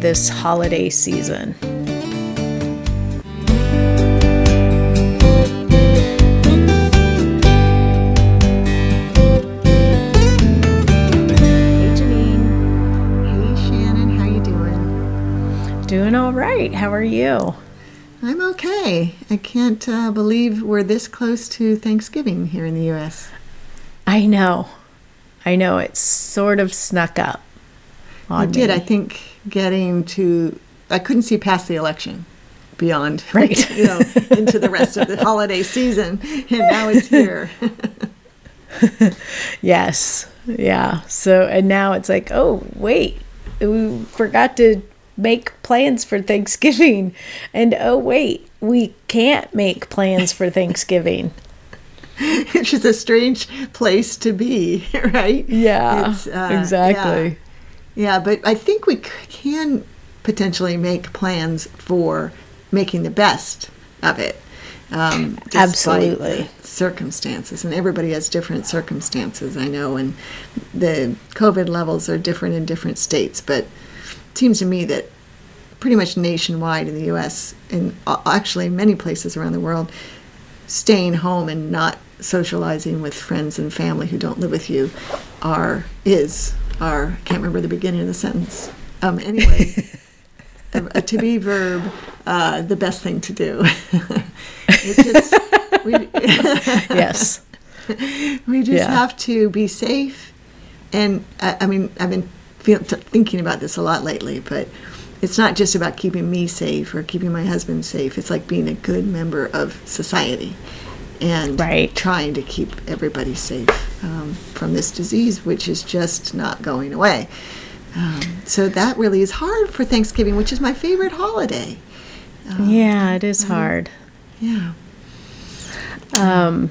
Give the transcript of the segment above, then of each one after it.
this holiday season. Hey Janine, Hey Shannon, how you doing? doing all right. How are you? I'm okay. I can't uh, believe we're this close to Thanksgiving here in the U.S. I know. I know it's sort of snuck up. I On did. me. I think getting to I couldn't see past the election beyond Right. you know into the rest of the holiday season, and now it's here. Yes. Yeah. So, and now it's like, oh, wait, we forgot to make plans for Thanksgiving. And oh, wait, we can't make plans for Thanksgiving. which is a strange place to be, right? Yeah. It's, uh, exactly. Yeah. Yeah, but I think we can potentially make plans for making the best of it. Um, Absolutely. circumstances, and everybody has different circumstances. I know, and the COVID levels are different in different states. But it seems to me that pretty much nationwide in the U.S. and actually many places around the world, staying home and not socializing with friends and family who don't live with you are is are I can't remember the beginning of the sentence. Um, anyway, a, a to be verb, uh, the best thing to do. just, we, yes. we just Yeah. have to be safe. And I, I mean, I've been feel, t- thinking about this a lot lately, but it's not just about keeping me safe or keeping my husband safe. It's like being a good member of society and Right. trying to keep everybody safe um, from this disease, which is just not going away. Um, so that really is hard for Thanksgiving, which is my favorite holiday. Yeah, it is hard. Yeah. um,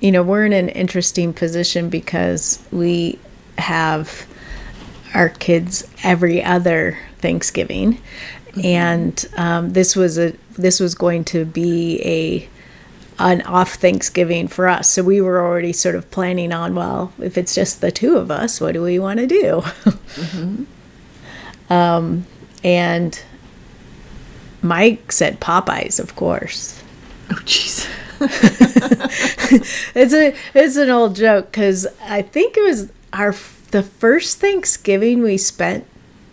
you know, we're in an interesting position because we have our kids every other Thanksgiving, and um, this was a this was going to be a an off Thanksgiving for us. So we were already sort of planning on, well, if it's just the two of us, what do we want to do? um, and Mike said Popeyes, of course Oh, jeez. it's a it's an old joke because I think it was our the first Thanksgiving we spent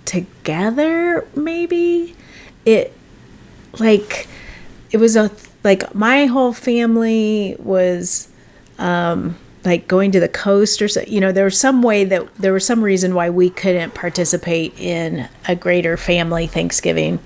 together. Maybe it like it was a like my whole family was um like going to the coast or so you know there was some way that there was some reason why we couldn't participate in a greater family thanksgiving.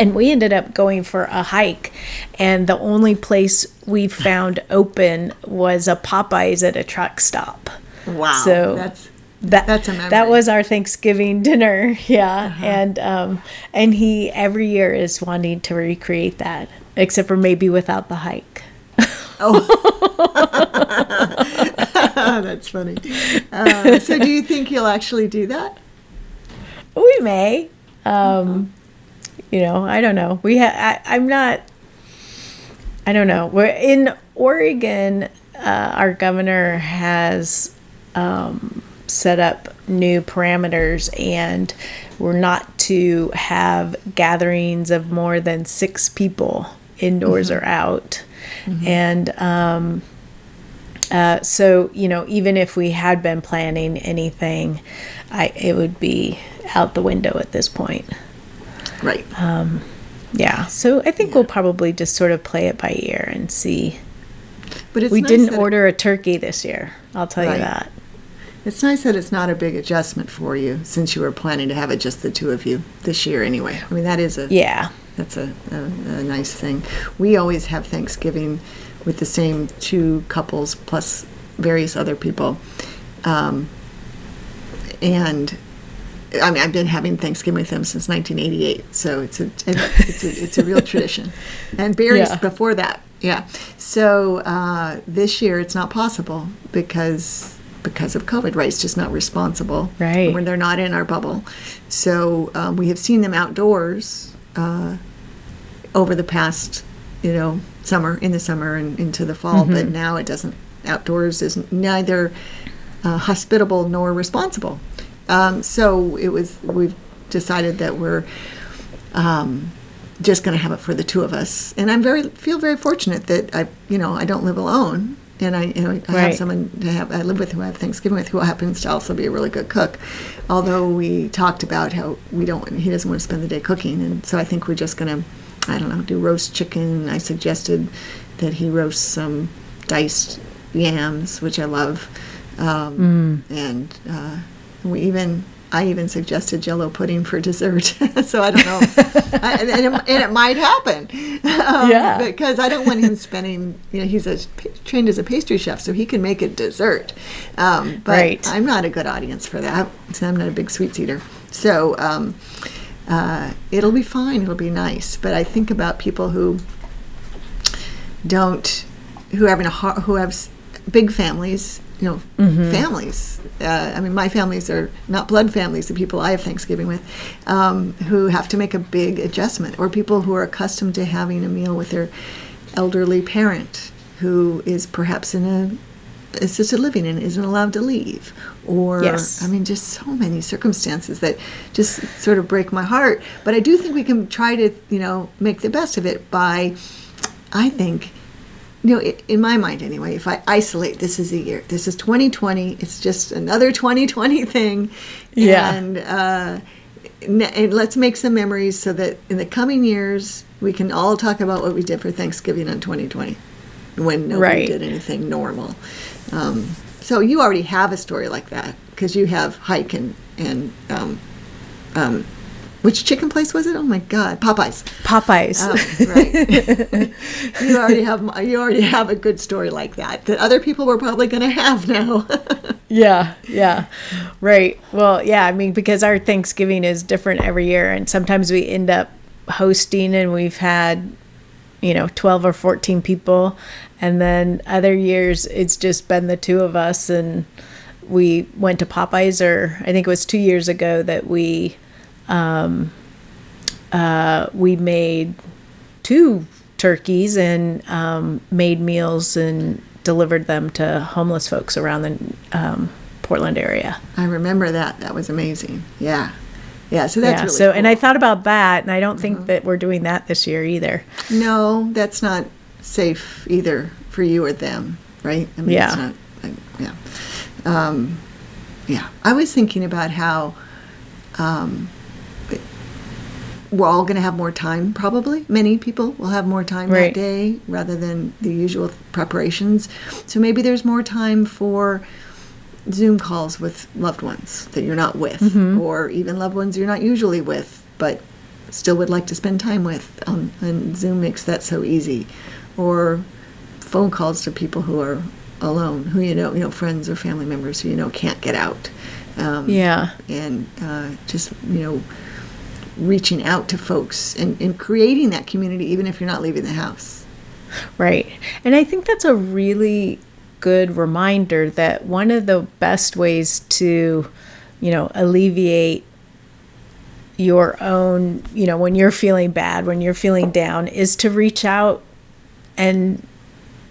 And we ended up going for a hike and the only place we found open was a popeyes at a truck stop. Wow. So- that's that That's a that was our Thanksgiving dinner. Yeah, and um, and he every year is wanting to recreate that, except for maybe without the hike. Oh, that's funny. Uh, so, do you think you'll actually do that? We may, um, you know, I don't know. We ha- I, I'm not. I don't know. We're in Oregon. Uh, our governor has um, set up new parameters, and we're not to have gatherings of more than six people, indoors or out, and. Um, uh, so you know, even if we had been planning anything, I it would be out the window at this point. Right. Yeah. So I think we'll probably just sort of play it by ear and see. but it's we nice didn't order a turkey this year. I'll tell Right. you that. It's nice that it's not a big adjustment for you since you were planning to have it just the two of you this year anyway. I mean, that is a Yeah. That's a, a, a nice thing. We always have Thanksgiving with the same two couples plus various other people, um, and I mean, I've been having Thanksgiving with them since 1988, so it's a it's a, it's a real tradition. And Barry's Yeah. before that, yeah. So uh, this year it's not possible because because of COVID, right? It's just not responsible, Right. When they're not in our bubble, so um, we have seen them outdoors uh, over the past, you know, summer in the summer and into the fall, but now it doesn't. Outdoors is neither uh, hospitable nor responsible. Um, so it was. We've decided that we're um, just going to have it for the two of us, and I'm very feel very fortunate that I, you know, I don't live alone, and I, you know, I have Right. someone to have I live with who I have Thanksgiving with, who happens to also be a really good cook. Although we talked about how we don't, he doesn't want to spend the day cooking, and so I think we're just going to, I don't know, do roast chicken. I suggested that he roast some diced yams, which I love, um, and uh, we even. I even suggested Jello pudding for dessert, so I don't know, I, and, it, and it might happen. Um, Yeah. because I don't want him spending. You know, he's a, trained as a pastry chef, so he can make a dessert. Um, but Right. I'm not a good audience for that. So I'm not a big sweets eater. So um, uh, it'll be fine. It'll be nice. But I think about people who don't, who having a who have big families. You know, families. Uh, I mean, my families are not blood families. The people I have Thanksgiving with, um, who have to make a big adjustment, or people who are accustomed to having a meal with their elderly parent who is perhaps in a assisted living and isn't allowed to leave or Yes. i mean just so many circumstances that just sort of break my heart but i do think we can try to you know make the best of it by i think you know in my mind anyway if i isolate this is a year this is 2020 it's just another 2020 thing Yeah. and uh and let's make some memories so that in the coming years we can all talk about what we did for Thanksgiving in 2020 when nobody Right. did anything normal. Um, so you already have a story like that because you have Hike and and um, um, which chicken place was it? Oh my God, Popeyes. Popeyes. Oh, right. you already have you already have a good story like that that other people were probably going to have now. Yeah, yeah. Right. Well, yeah, I mean, because our Thanksgiving is different every year, and sometimes we end up hosting and we've had, you know, 12 or 14 people. And then other years it's just been the two of us, and we went to Popeyes, or I think it was two years ago that we, um, uh, we made two turkeys and um, made meals and delivered them to homeless folks around the um, Portland area. I remember that. That was amazing. Yeah, yeah. So that's yeah. really so, and I thought about that, and I don't think that we're doing that this year either. No, that's not safe either for you or them, right? I mean, Yeah. It's not, like, yeah. Um, yeah. I was thinking about how um, we're all going to have more time, probably. Many people will have more time Right. that day rather than the usual preparations. So maybe there's more time for Zoom calls with loved ones that you're not with, Mm-hmm. or even loved ones you're not usually with, but still would like to spend time with. Um, and Zoom makes that so easy. Or phone calls to people who are alone, who you know, you know, friends or family members who you know can't get out. Um, Yeah. and uh, just you know reaching out to folks and, and creating that community even if you're not leaving the house Right. And I think that's a really good reminder that one of the best ways to, you know, alleviate your own, you know, when you're feeling bad, when you're feeling down, is to reach out and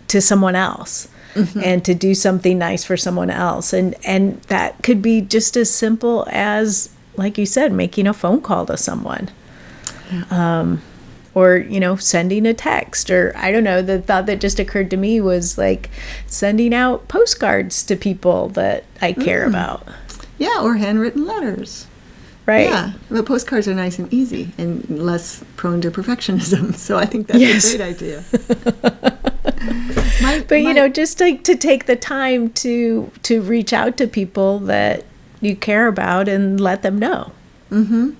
to someone else. Mm-hmm. And to do something nice for someone else, and and that could be just as simple as, like you said, making a phone call to someone. Um, or you know sending a text or i don't know the thought that just occurred to me was like sending out postcards to people that i care mm. about. Yeah or handwritten letters. Right. Yeah but postcards are nice and easy and less prone to perfectionism so i think that's Yes. a great idea. My- but you know just like to take the time to to reach out to people that you care about and let them know Mm-hmm.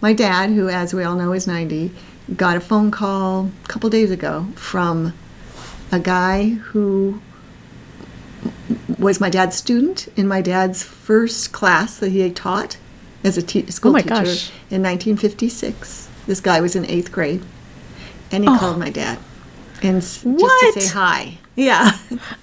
My dad, who, as we all know, is 90, got a phone call a couple days ago from a guy who was my dad's student in my dad's first class that he had taught as a te- school Oh teacher gosh. in 1956. This guy was in eighth grade, and he Oh. called my dad, and s- What? just to say hi. Yeah,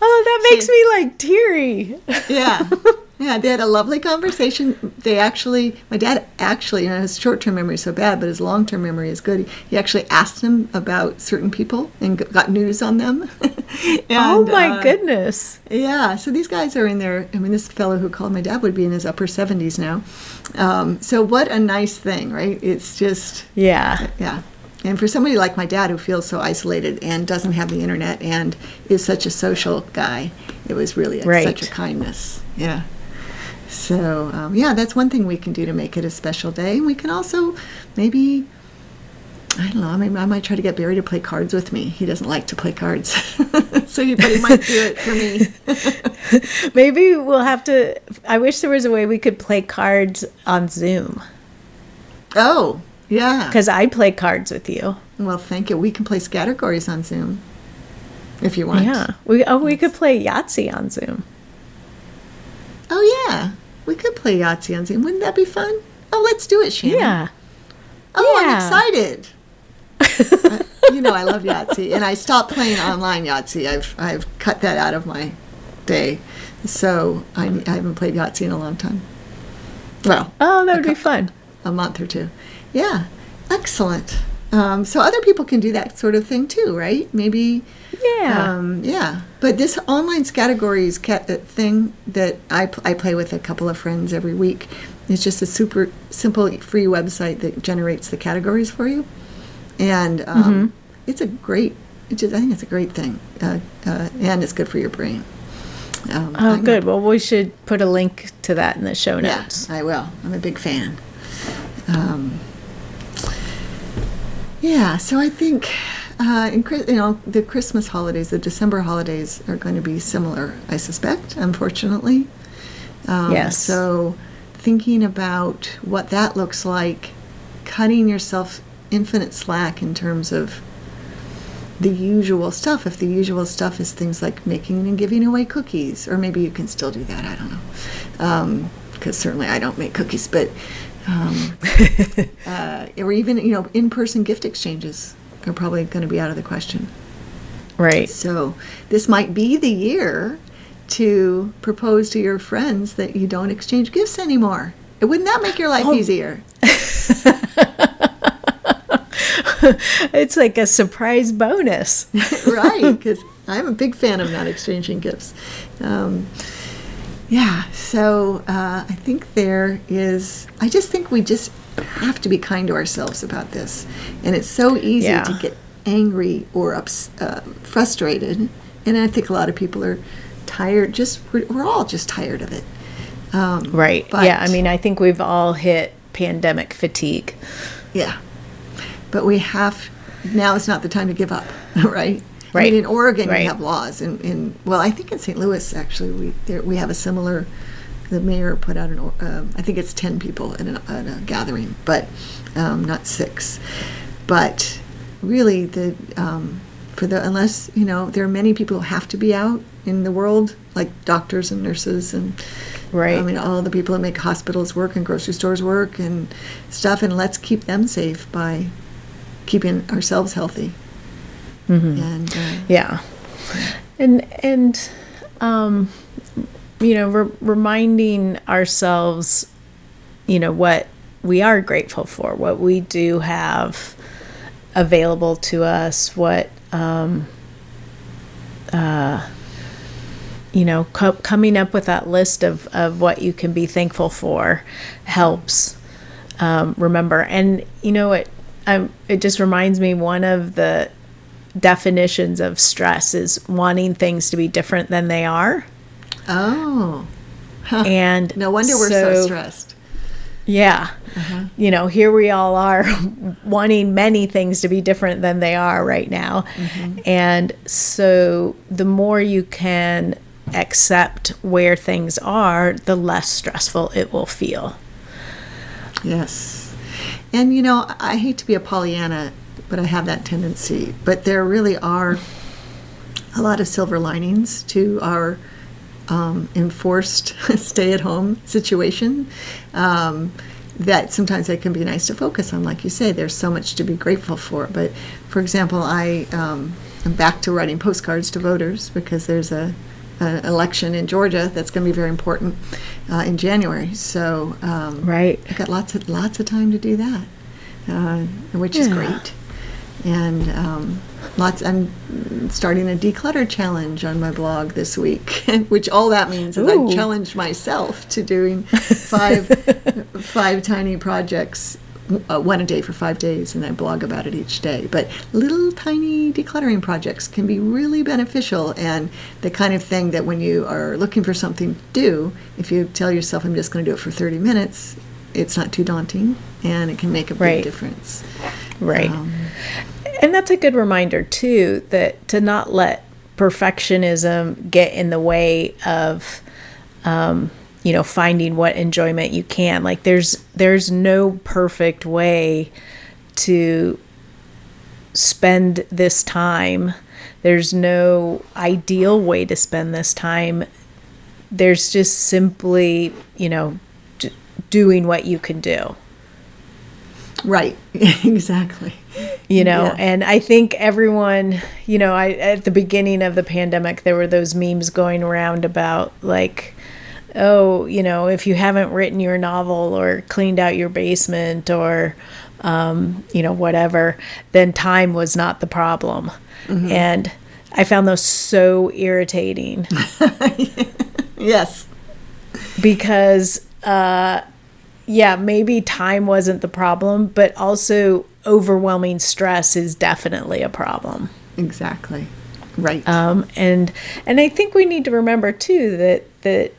Oh, that makes She- me like teary. yeah, yeah. They had a lovely conversation. They actually, my dad actually, you know, his short-term memory is so bad, but his long-term memory is good. He actually asked him about certain people and got news on them. oh my uh, goodness. Yeah, so these guys are in their, I mean, this fellow who called my dad would be in his upper 70s now. Um, so, what a nice thing, right? It's just, Yeah. yeah. And for somebody like my dad who feels so isolated and doesn't have the internet and is such a social guy, it was really a, Right. such a kindness. Yeah. So, um, yeah, that's one thing we can do to make it a special day. And we can also maybe, I don't know, maybe I might try to get Barry to play cards with me. He doesn't like to play cards. so, he, but he might do it for me. Maybe we'll have to. I wish there was a way we could play cards on Zoom Oh, yeah. because I play cards with you. Well, thank you. We can play categories on Zoom if you want. Yeah. We oh we could play Yahtzee on Zoom. Oh, yeah. We could play Yahtzee on Zoom. Wouldn't that be fun? Oh, let's do it, Shannon. Yeah. Oh, Yeah. I'm excited. Uh, you know, I love Yahtzee, and I stopped playing online Yahtzee. I've I've cut that out of my day, so I, I haven't played Yahtzee in a long time. Well, Oh, that would be fun. a month or two. Yeah, excellent. Um, so other people can do that sort of thing too, right? Maybe Yeah. Um, yeah, but this online categories ca- uh, thing that I, pl- I play with a couple of friends every week is just a super simple free website that generates the categories for you, and um, Mm-hmm. it's a great. It just, I think it's a great thing, uh, uh, and it's good for your brain. Um, oh, I'm- good. Well, we should put a link to that in the show Yeah, notes. I will. I'm a big fan. Um, yeah, so I think uh, in you know the Christmas holidays, the December holidays are going to be similar. I suspect, unfortunately. Um, Yes. So thinking about what that looks like, cutting yourself infinite slack in terms of the usual stuff. If the usual stuff is things like making and giving away cookies, or maybe you can still do that. I don't know, because certainly I don't make cookies, but um, uh, or even you know in-person gift exchanges are probably going to be out of the question. Right. So this might be the year to propose to your friends that you don't exchange gifts anymore. Wouldn't that make your life easier? it's like a surprise bonus. right, because I'm a big fan of not exchanging gifts. Um, yeah, so uh, I think there is, I just think we just have to be kind to ourselves about this. And it's so easy Yeah. to get angry or ups, uh, frustrated. And I think a lot of people are tired, just, we're, we're all just tired of it. Um, Right. but- yeah. I mean, I think we've all hit pandemic fatigue. Yeah. But we have, now is not the time to give up, right? I Right. mean, in Oregon, Right. we have laws. In, in, well, I think in St. Louis, actually, we, there, we have a similar, the mayor put out an, um, I think it's 10 people in, an, in a gathering, but um, not six. But really, the, um, for the, unless, you know, there are many people who have to be out in the world, like doctors and nurses and Right. I mean, all the people that make hospitals work and grocery stores work and stuff, and let's keep them safe by keeping ourselves healthy. And uh, Yeah. And and um you know, re- reminding ourselves you know what we are grateful for, what we do have available to us, what um uh you know, co- coming up with that list of, of what you can be thankful for helps um, remember. And you know, it um, it just reminds me one of the definitions of stress is wanting things to be different than they are. oh, And no wonder we're so, stressed. Yeah. Uh-huh. You know, here we all are wanting many things to be different than they are right now. Mm-hmm. And so the more you can accept where things are, the less stressful it will feel. Yes. And you know, I hate to be a Pollyanna, but I have that tendency. But there really are a lot of silver linings to our um, enforced stay at home situation. Um, that sometimes it can be nice to focus on. Like you say, there's so much to be grateful for. But for example, I um, am back to writing postcards to voters because there's a an election in Georgia that's going to be very important uh, in January. So um, Right. I've got lots of lots of time to do that, uh, which is great. And um, lots. I'm starting a declutter challenge on my blog this week, which all that means is Ooh. I challenged myself to doing five five tiny projects. Uh, one a day for five days, and I blog about it each day. But little tiny decluttering projects can be really beneficial, and the kind of thing that when you are looking for something to do, if you tell yourself, I'm just going to do it for 30 minutes, it's not too daunting, and it can make a big Right. difference. Right. Um, And that's a good reminder too that to not let perfectionism get in the way of um, you know finding what enjoyment you can. Like there's there's no perfect way to spend this time. There's no ideal way to spend this time. There's just simply, you know, d- doing what you can do. Right, exactly. you know Yeah. and i think everyone you know i at the beginning of the pandemic there were those memes going around about like oh you know if you haven't written your novel or cleaned out your basement or um, you know whatever then time was not the problem. And i found those so irritating. Yes, because uh yeah maybe time wasn't the problem but also overwhelming stress is definitely a problem exactly. Right. um and and i think we need to remember too that that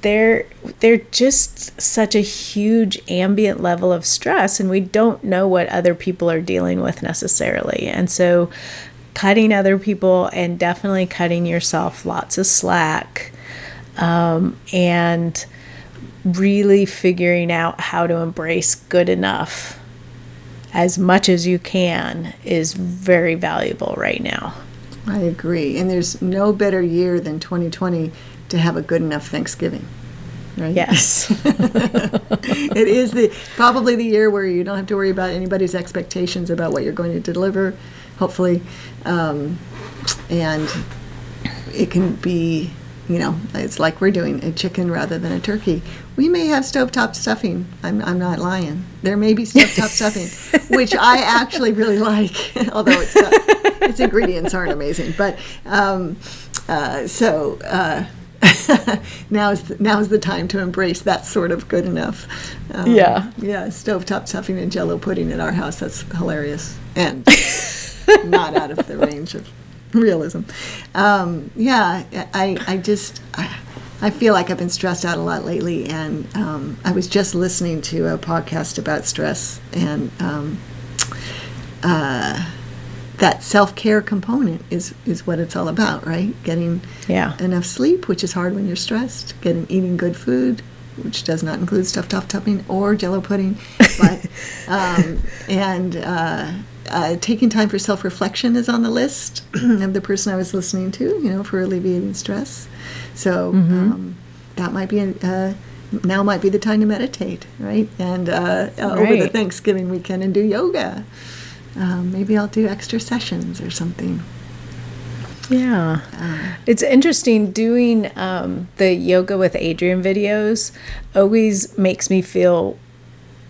they're they're just such a huge ambient level of stress and we don't know what other people are dealing with necessarily and so cutting other people and definitely cutting yourself lots of slack um, and really figuring out how to embrace good enough as much as you can is very valuable right now. I agree. And there's no better year than 2020 to have a good enough Thanksgiving. Right? Yes. it is the probably the year where you don't have to worry about anybody's expectations about what you're going to deliver, hopefully, um, and it can be, you know, it's like we're doing a chicken rather than a turkey. We may have stovetop stuffing. I'm, I'm not lying. There may be stovetop stuffing, which I actually really like, although it's not, its ingredients aren't amazing. But um, uh, so. Uh, now is the, now is the time to embrace that sort of good enough. Um, Yeah. yeah. Stovetop stuffing and Jello pudding at our house. That's hilarious and not out of the range of realism. Um, yeah, I I just I, I feel like I've been stressed out a lot lately, and um, I was just listening to a podcast about stress and. Um, uh, that self-care component is is what it's all about, right? Getting Yeah. enough sleep, which is hard when you're stressed. Getting eating good food, which does not include stuffed top topping or Jello pudding, but um, and uh, uh, taking time for self-reflection is on the list of the person I was listening to. You know, for alleviating stress. So um, that might be a, uh, now might be the time to meditate, right? And uh, uh, over the Thanksgiving weekend and do yoga. Um, maybe I'll do extra sessions or something. Yeah. It's interesting doing um, the yoga with Adriene videos always makes me feel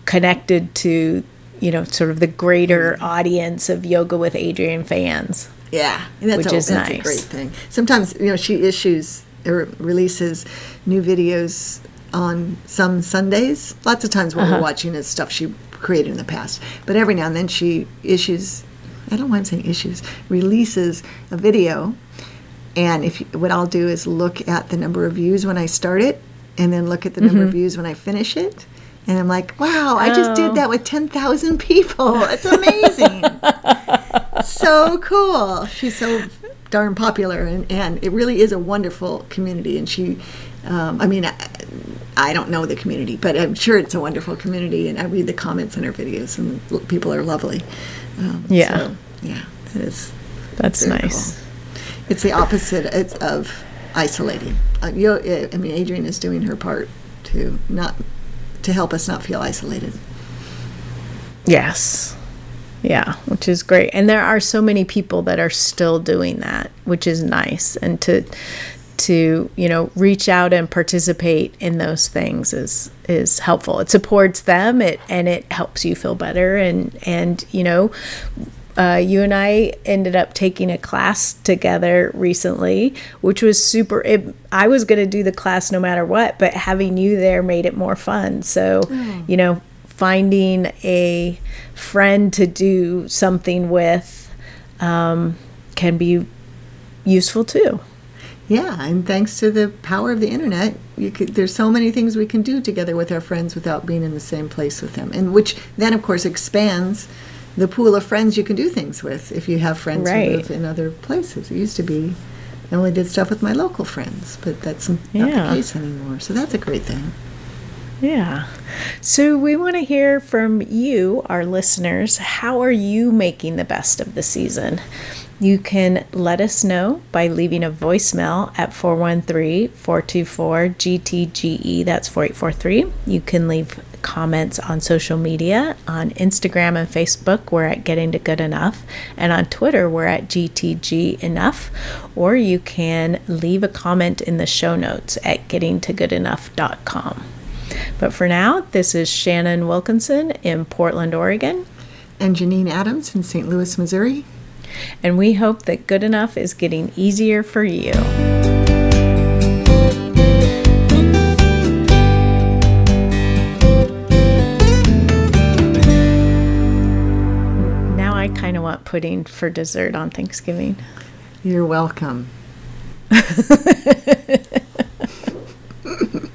connected to, you know, sort of the greater audience of yoga with Adriene fans. Yeah, and that's, Which a, is that's a nice. great thing. Sometimes you know she issues or releases new videos on some Sundays. Lots of times what we're uh-huh. watching is stuff she created in the past, but every now and then she issues. I don't why I'm saying issues. Releases a video, and if what I'll do is look at the number of views when I start it, and then look at the number of mm-hmm. views when I finish it. And I'm like, wow, I just Oh. did that with 10,000 people. It's amazing so cool. She's so darn popular, and, and it really is a wonderful community. And she, um, I mean, I, I don't know the community, but I'm sure it's a wonderful community. And I read the comments on her videos, and l- people are lovely. Um, Yeah. so, yeah, it is. That's nice. cool. It's the opposite it's of isolating. Uh, you, I mean, Adriene is doing her part to not to help us not feel isolated. Yes. Yeah, which is great. And there are so many people that are still doing that, which is nice. And to to, you know, reach out and participate in those things is is helpful. It supports them it and it helps you feel better and and you know, uh, you and I ended up taking a class together recently, which was super. It, I was going to do the class no matter what, but having you there made it more fun. So, oh. you know, finding a friend to do something with um, can be useful too. Yeah, and thanks to the power of the internet, could, there's so many things we can do together with our friends without being in the same place with them, and which then, of course, expands the pool of friends you can do things with if you have friends right. who live in other places. It used to be I only did stuff with my local friends, but that's not yeah. the case anymore. So that's a great thing. Yeah. So we want to hear from you, our listeners. How are you making the best of the season? You can let us know by leaving a voicemail at 413 424 GTGE. That's 4843. You can leave comments on social media. On Instagram and Facebook, we're at Getting to Good Enough. And on Twitter, we're at GTG Enough. Or you can leave a comment in the show notes at gettingtogoodenough.com. But for now, this is Shannon Wilkinson in Portland, Oregon. And Janine Adams in St. Louis, Missouri. And we hope that good enough is getting easier for you. Pudding for dessert on Thanksgiving. You're welcome.